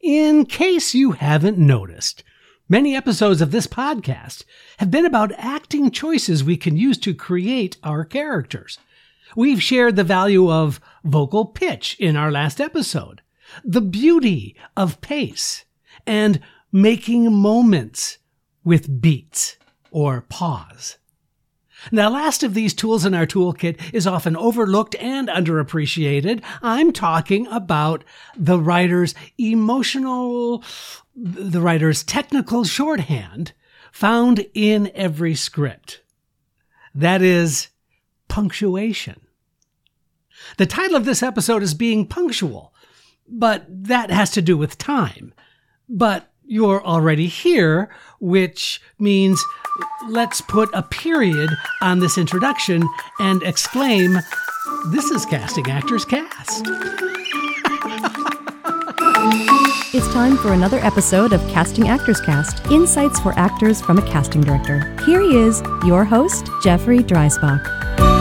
In case you haven't noticed, many episodes of this podcast have been about acting choices we can use to create our characters. We've shared the value of vocal pitch in our last episode, the beauty of pace, and making moments with beats or pause. Now, last of these tools in our toolkit is often overlooked and underappreciated. I'm talking about the writer's emotional, the writer's technical shorthand found in every script. That is punctuation. The title of this episode is Being Punctual, but that has to do with time. But you're already here, which means let's put a period on this introduction and exclaim, This is Casting Actors Cast. It's time for another episode of Casting Actors Cast Insights for Actors from a Casting Director. Here he is, your host, Jeffrey Dreisbach.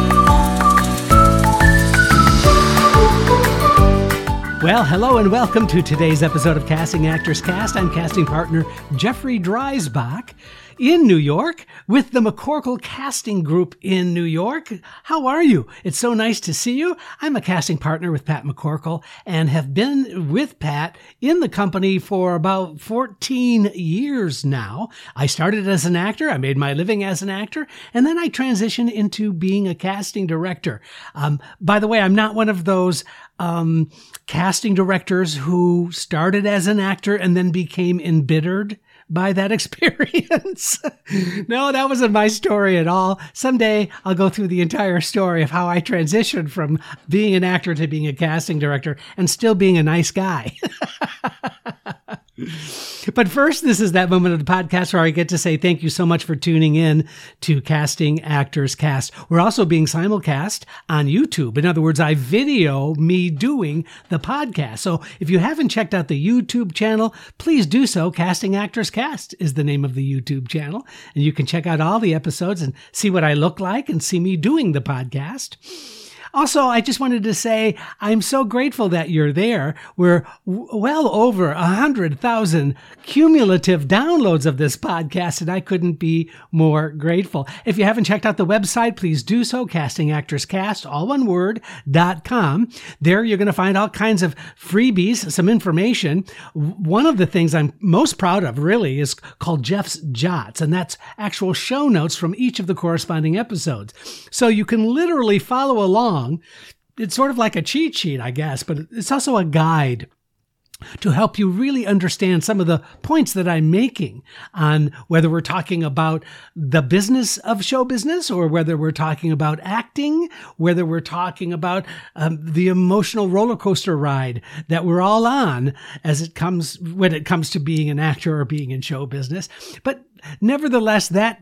Well, hello and welcome to today's episode of Casting Actors Cast. I'm casting partner Jeffrey Dreisbach in New York with the McCorkle Casting Group in New York. How are you? It's so nice to see you. I'm a casting partner with Pat McCorkle and have been with Pat in the company for about 14 years now. I started as an actor. I made my living as an actor and then I transitioned into being a casting director. Um, by the way, I'm not one of those um, casting directors who started as an actor and then became embittered by that experience. no, that wasn't my story at all. Someday I'll go through the entire story of how I transitioned from being an actor to being a casting director and still being a nice guy. But first, this is that moment of the podcast where I get to say thank you so much for tuning in to Casting Actors Cast. We're also being simulcast on YouTube. In other words, I video me doing the podcast. So if you haven't checked out the YouTube channel, please do so. Casting Actors Cast is the name of the YouTube channel. And you can check out all the episodes and see what I look like and see me doing the podcast. Also, I just wanted to say I'm so grateful that you're there. We're w- well over a hundred thousand cumulative downloads of this podcast, and I couldn't be more grateful. If you haven't checked out the website, please do so. Casting Actors Cast, all one word, dot com. There you're going to find all kinds of freebies, some information. One of the things I'm most proud of really is called Jeff's Jots, and that's actual show notes from each of the corresponding episodes. So you can literally follow along. It's sort of like a cheat sheet, I guess, but it's also a guide to help you really understand some of the points that I'm making on whether we're talking about the business of show business or whether we're talking about acting, whether we're talking about um, the emotional roller coaster ride that we're all on as it comes when it comes to being an actor or being in show business. But nevertheless, that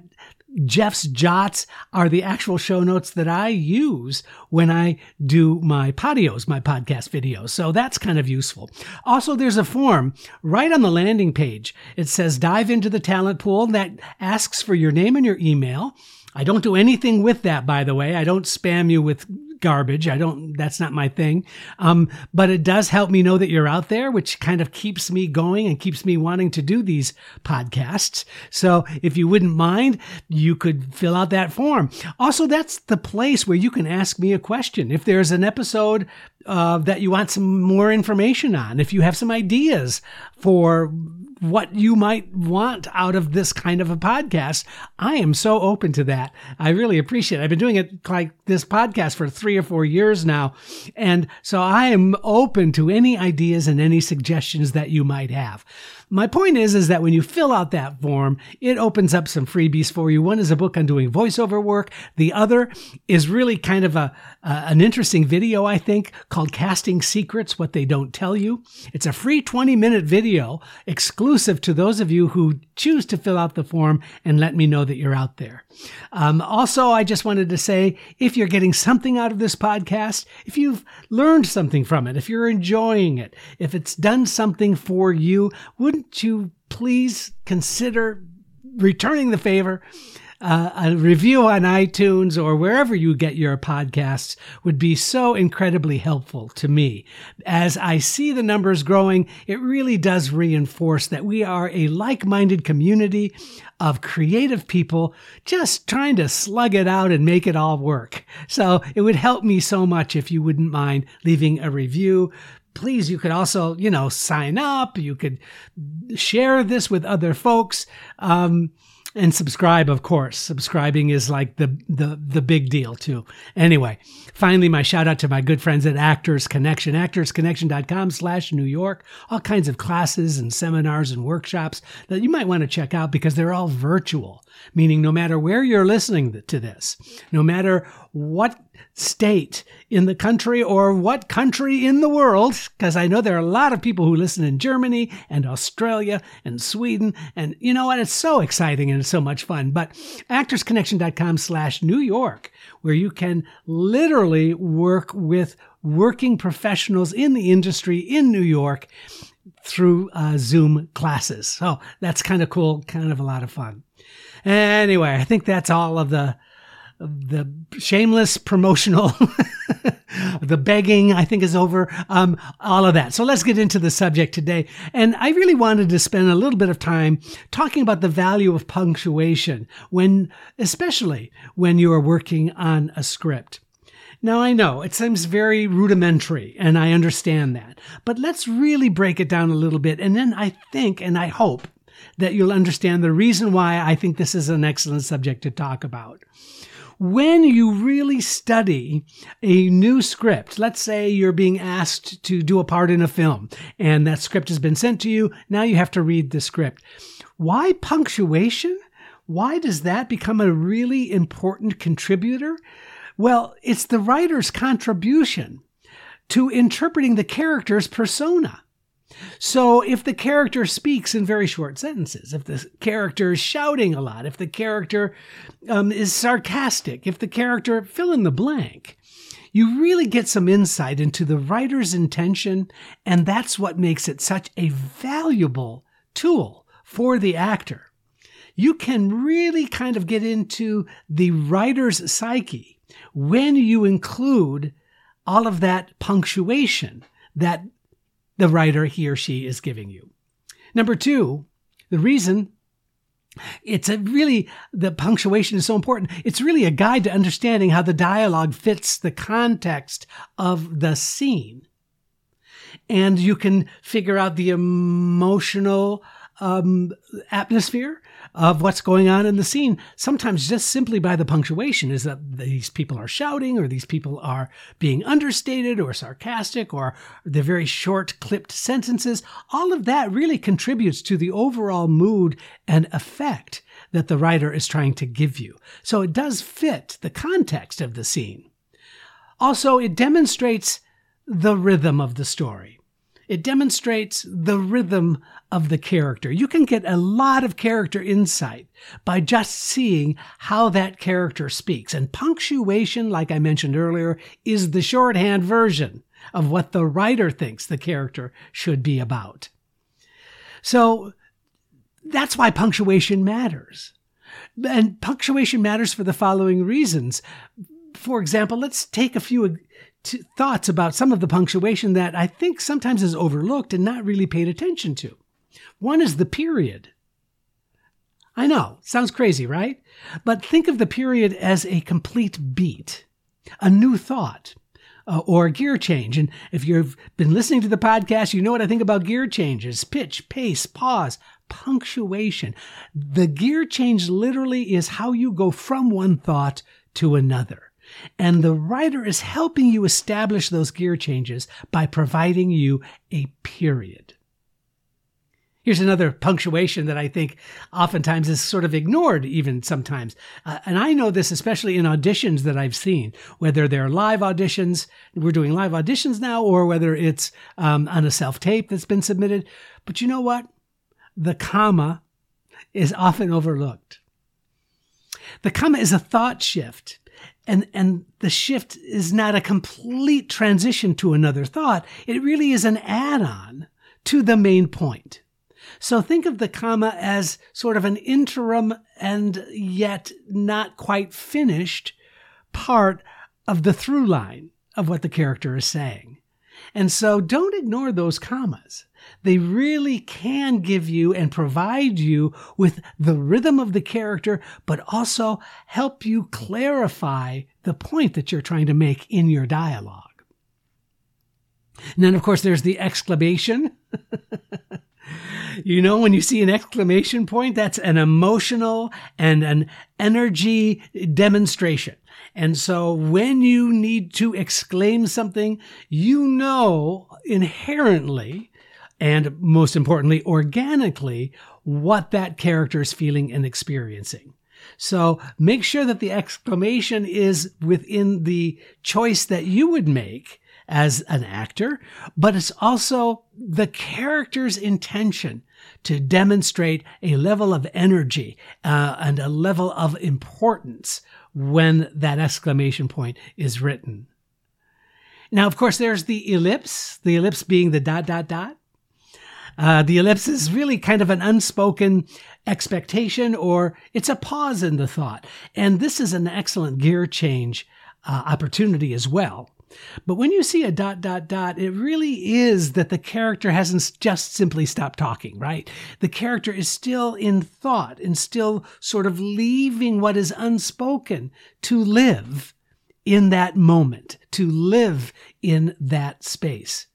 Jeff's Jots are the actual show notes that I use when I do my podios, my podcast videos. So that's kind of useful. Also, there's a form right on the landing page. It says dive into the talent pool that asks for your name and your email. I don't do anything with that, by the way. I don't spam you with garbage. I don't, that's not my thing. Um, but it does help me know that you're out there, which kind of keeps me going and keeps me wanting to do these podcasts. So if you wouldn't mind, you could fill out that form. Also, that's the place where you can ask me a question. If there's an episode uh, that you want some more information on, if you have some ideas for what you might want out of this kind of a podcast. I am so open to that. I really appreciate it. I've been doing it like this podcast for three or four years now. And so I am open to any ideas and any suggestions that you might have. My point is, is that when you fill out that form, it opens up some freebies for you. One is a book on doing voiceover work. The other is really kind of a, uh, an interesting video, I think, called Casting Secrets, What They Don't Tell You. It's a free 20 minute video exclusive to those of you who choose to fill out the form and let me know that you're out there. Um, also, I just wanted to say, if you're getting something out of this podcast, if you've learned something from it, if you're enjoying it, if it's done something for you, wouldn't you please consider returning the favor? uh, a review on iTunes or wherever you get your podcasts would be so incredibly helpful to me. As I see the numbers growing, it really does reinforce that we are a like-minded community of creative people just trying to slug it out and make it all work. So it would help me so much if you wouldn't mind leaving a review, please, you could also, you know, sign up. You could share this with other folks. Um, and subscribe, of course. Subscribing is like the, the, the big deal too. Anyway, finally, my shout out to my good friends at Actors Connection, actorsconnection.com slash New York. All kinds of classes and seminars and workshops that you might want to check out because they're all virtual, meaning no matter where you're listening to this, no matter what state in the country or what country in the world, because I know there are a lot of people who listen in Germany and Australia and Sweden. And you know what? It's so exciting and it's so much fun. But actorsconnection.com slash New York, where you can literally work with working professionals in the industry in New York through uh, Zoom classes. So that's kind of cool, kind of a lot of fun. Anyway, I think that's all of the the shameless promotional, the begging, I think is over, um, all of that. So let's get into the subject today. And I really wanted to spend a little bit of time talking about the value of punctuation when, especially when you are working on a script. Now, I know it seems very rudimentary, and I understand that, but let's really break it down a little bit. And then I think and I hope that you'll understand the reason why I think this is an excellent subject to talk about when you really study a new script, let's say you're being asked to do a part in a film and that script has been sent to you, now you have to read the script. Why punctuation? Why does that become a really important contributor? Well, it's the writer's contribution to interpreting the character's persona. So if the character speaks in very short sentences, if the character is shouting a lot, if the character um, is sarcastic, if the character fill in the blank, you really get some insight into the writer's intention, and that's what makes it such a valuable tool for the actor. You can really kind of get into the writer's psyche when you include all of that punctuation that the writer he or she is giving you. Number two, the reason it's a really, the punctuation is so important. It's really a guide to understanding how the dialogue fits the context of the scene. And you can figure out the emotional um, atmosphere of what's going on in the scene. Sometimes just simply by the punctuation is that these people are shouting or these people are being understated or sarcastic or the very short clipped sentences. All of that really contributes to the overall mood and effect that the writer is trying to give you. So it does fit the context of the scene. Also, it demonstrates the rhythm of the story. It demonstrates the rhythm of the character. You can get a lot of character insight by just seeing how that character speaks. And punctuation, like I mentioned earlier, is the shorthand version of what the writer thinks the character should be about. So that's why punctuation matters. And punctuation matters for the following reasons. For example, let's take a few thoughts about some of the punctuation that I think sometimes is overlooked and not really paid attention to. One is the period. I know, sounds crazy, right? But think of the period as a complete beat, a new thought, uh, or a gear change. And if you've been listening to the podcast, you know what I think about gear changes pitch, pace, pause, punctuation. The gear change literally is how you go from one thought to another. And the writer is helping you establish those gear changes by providing you a period. Here's another punctuation that I think oftentimes is sort of ignored, even sometimes. Uh, and I know this especially in auditions that I've seen, whether they're live auditions, we're doing live auditions now, or whether it's um, on a self tape that's been submitted. But you know what? The comma is often overlooked. The comma is a thought shift and and the shift is not a complete transition to another thought it really is an add-on to the main point So think of the comma as sort of an interim and yet not quite finished part of the through line of what the character is saying. And so don't ignore those commas. They really can give you and provide you with the rhythm of the character, but also help you clarify the point that you're trying to make in your dialogue. And then, of course, there's the exclamation. you know, when you see an exclamation point, that's an emotional and an energy demonstration. And so when you need to exclaim something, you know inherently and most importantly, organically, what that character is feeling and experiencing. So make sure that the exclamation is within the choice that you would make as an actor, but it's also the character's intention to demonstrate a level of energy uh, and a level of importance when that exclamation point is written. Now, of course, there's the ellipse, the ellipse being the dot, dot, dot. Uh, the ellipse is really kind of an unspoken expectation or it's a pause in the thought. And this is an excellent gear change uh, opportunity as well. But when you see a dot, dot, dot, it really is that the character hasn't just simply stopped talking, right? The character is still in thought and still sort of leaving what is unspoken to live in that moment, to live in that space.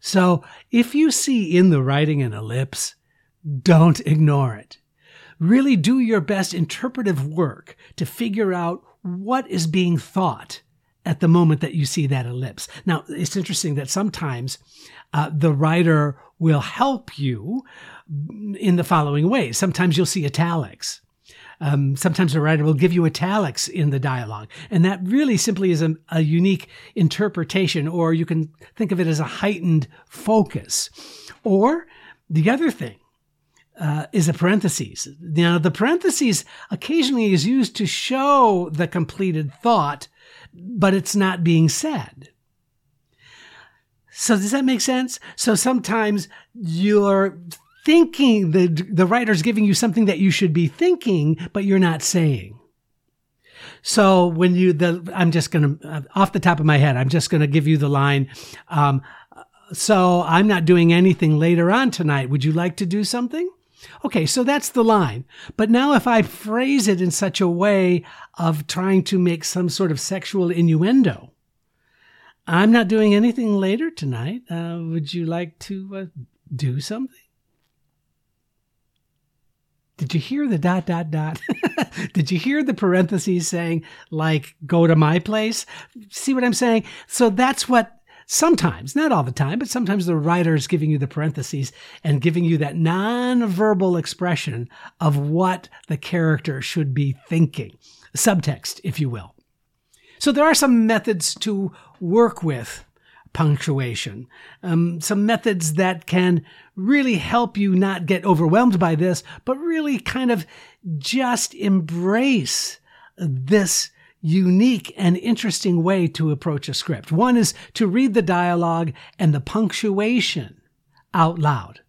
So if you see in the writing an ellipse, don't ignore it. Really do your best interpretive work to figure out what is being thought at the moment that you see that ellipse. Now, it's interesting that sometimes uh, the writer will help you in the following ways. Sometimes you'll see italics. Um, sometimes the writer will give you italics in the dialogue. And that really simply is a, a unique interpretation, or you can think of it as a heightened focus. Or the other thing uh, is a parentheses. Now, the parentheses occasionally is used to show the completed thought but it's not being said. So does that make sense? So sometimes you're thinking the the writer's giving you something that you should be thinking, but you're not saying. So when you the I'm just gonna uh, off the top of my head, I'm just gonna give you the line. Um, so I'm not doing anything later on tonight. Would you like to do something? Okay, so that's the line. But now if I phrase it in such a way of trying to make some sort of sexual innuendo, I'm not doing anything later tonight. Uh, would you like to uh, do something? Did you hear the dot, dot, dot? Did you hear the parentheses saying, like, go to my place? See what I'm saying? So that's what Sometimes, not all the time, but sometimes the writer is giving you the parentheses and giving you that non-verbal expression of what the character should be thinking. Subtext, if you will. So there are some methods to work with punctuation. Um, some methods that can really help you not get overwhelmed by this, but really kind of just embrace this unique and interesting way to approach a script. One is to read the dialogue and the punctuation out loud.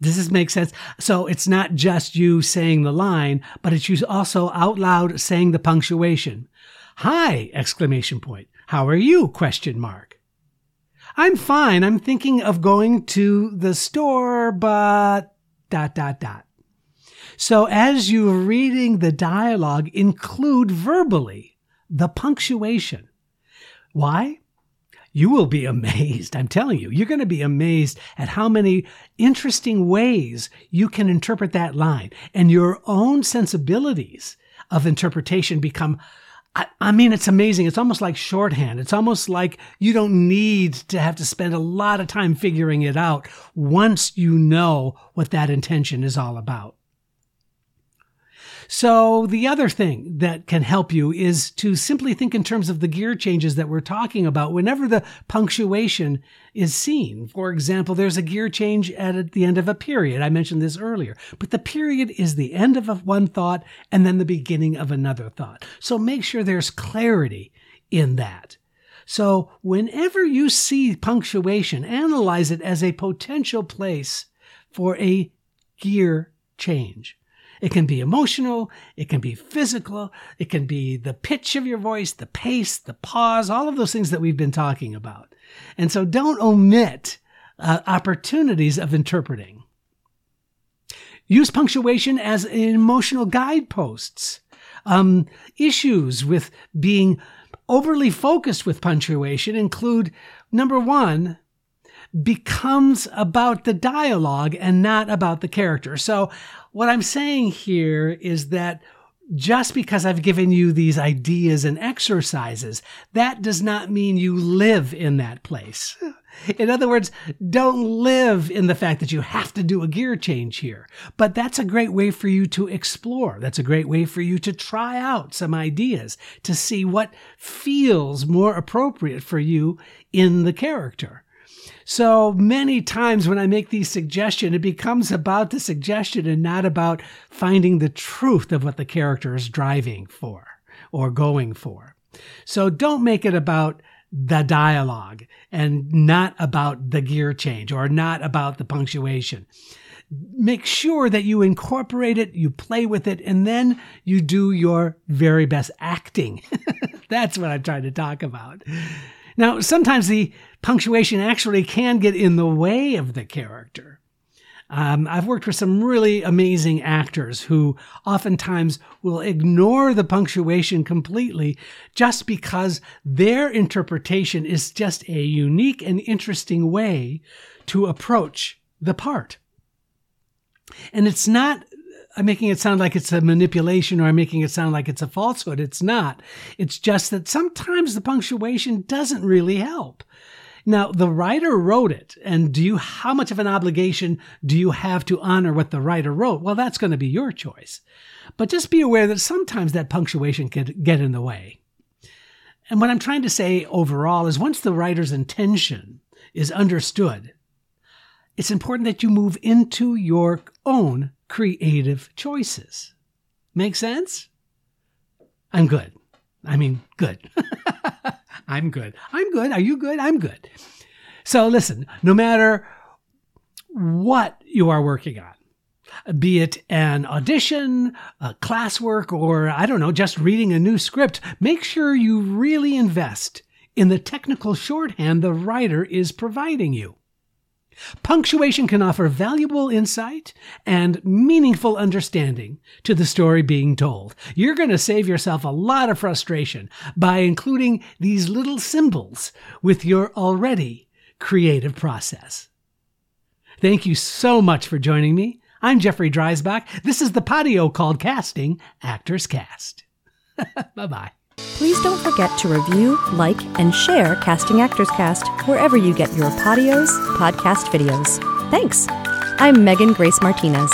Does this make sense? So it's not just you saying the line, but it's you also out loud saying the punctuation. Hi! Exclamation point. How are you? Question mark. I'm fine. I'm thinking of going to the store, but dot, dot, dot. So as you're reading the dialogue, include verbally the punctuation. Why? You will be amazed. I'm telling you, you're going to be amazed at how many interesting ways you can interpret that line and your own sensibilities of interpretation become I, I, mean, it's amazing. It's almost like shorthand. It's almost like you don't need to have to spend a lot of time figuring it out once you know what that intention is all about. So the other thing that can help you is to simply think in terms of the gear changes that we're talking about whenever the punctuation is seen. For example, there's a gear change at the end of a period. I mentioned this earlier, but the period is the end of one thought and then the beginning of another thought. So make sure there's clarity in that. So whenever you see punctuation, analyze it as a potential place for a gear change. It can be emotional, it can be physical, it can be the pitch of your voice, the pace, the pause, all of those things that we've been talking about. And so don't omit uh, opportunities of interpreting. Use punctuation as emotional guideposts. Um, issues with being overly focused with punctuation include number one, becomes about the dialogue and not about the character. So, what I'm saying here is that just because I've given you these ideas and exercises, that does not mean you live in that place. In other words, don't live in the fact that you have to do a gear change here. But that's a great way for you to explore. That's a great way for you to try out some ideas to see what feels more appropriate for you in the character. So many times when I make these suggestions, it becomes about the suggestion and not about finding the truth of what the character is driving for or going for. So don't make it about the dialogue and not about the gear change or not about the punctuation. Make sure that you incorporate it, you play with it, and then you do your very best acting. That's what I'm trying to talk about. Now, sometimes the punctuation actually can get in the way of the character. Um, I've worked with some really amazing actors who oftentimes will ignore the punctuation completely just because their interpretation is just a unique and interesting way to approach the part. And it's not I'm making it sound like it's a manipulation or I'm making it sound like it's a falsehood. It's not. It's just that sometimes the punctuation doesn't really help. Now, the writer wrote it, and do you, how much of an obligation do you have to honor what the writer wrote? Well, that's going to be your choice. But just be aware that sometimes that punctuation can get in the way. And what I'm trying to say overall is once the writer's intention is understood, it's important that you move into your own creative choices. Make sense? I'm good. I mean, good. I'm good. I'm good. Are you good? I'm good. So listen, no matter what you are working on, be it an audition, a classwork, or I don't know, just reading a new script, make sure you really invest in the technical shorthand the writer is providing you. Punctuation can offer valuable insight and meaningful understanding to the story being told. You're going to save yourself a lot of frustration by including these little symbols with your already creative process. Thank you so much for joining me. I'm Jeffrey Dreisbach. This is the podio called Casting Actors Cast. bye bye. Please don't forget to review, like, and share Casting Actors Cast wherever you get your podios podcast videos. Thanks. I'm Megan Grace Martinez.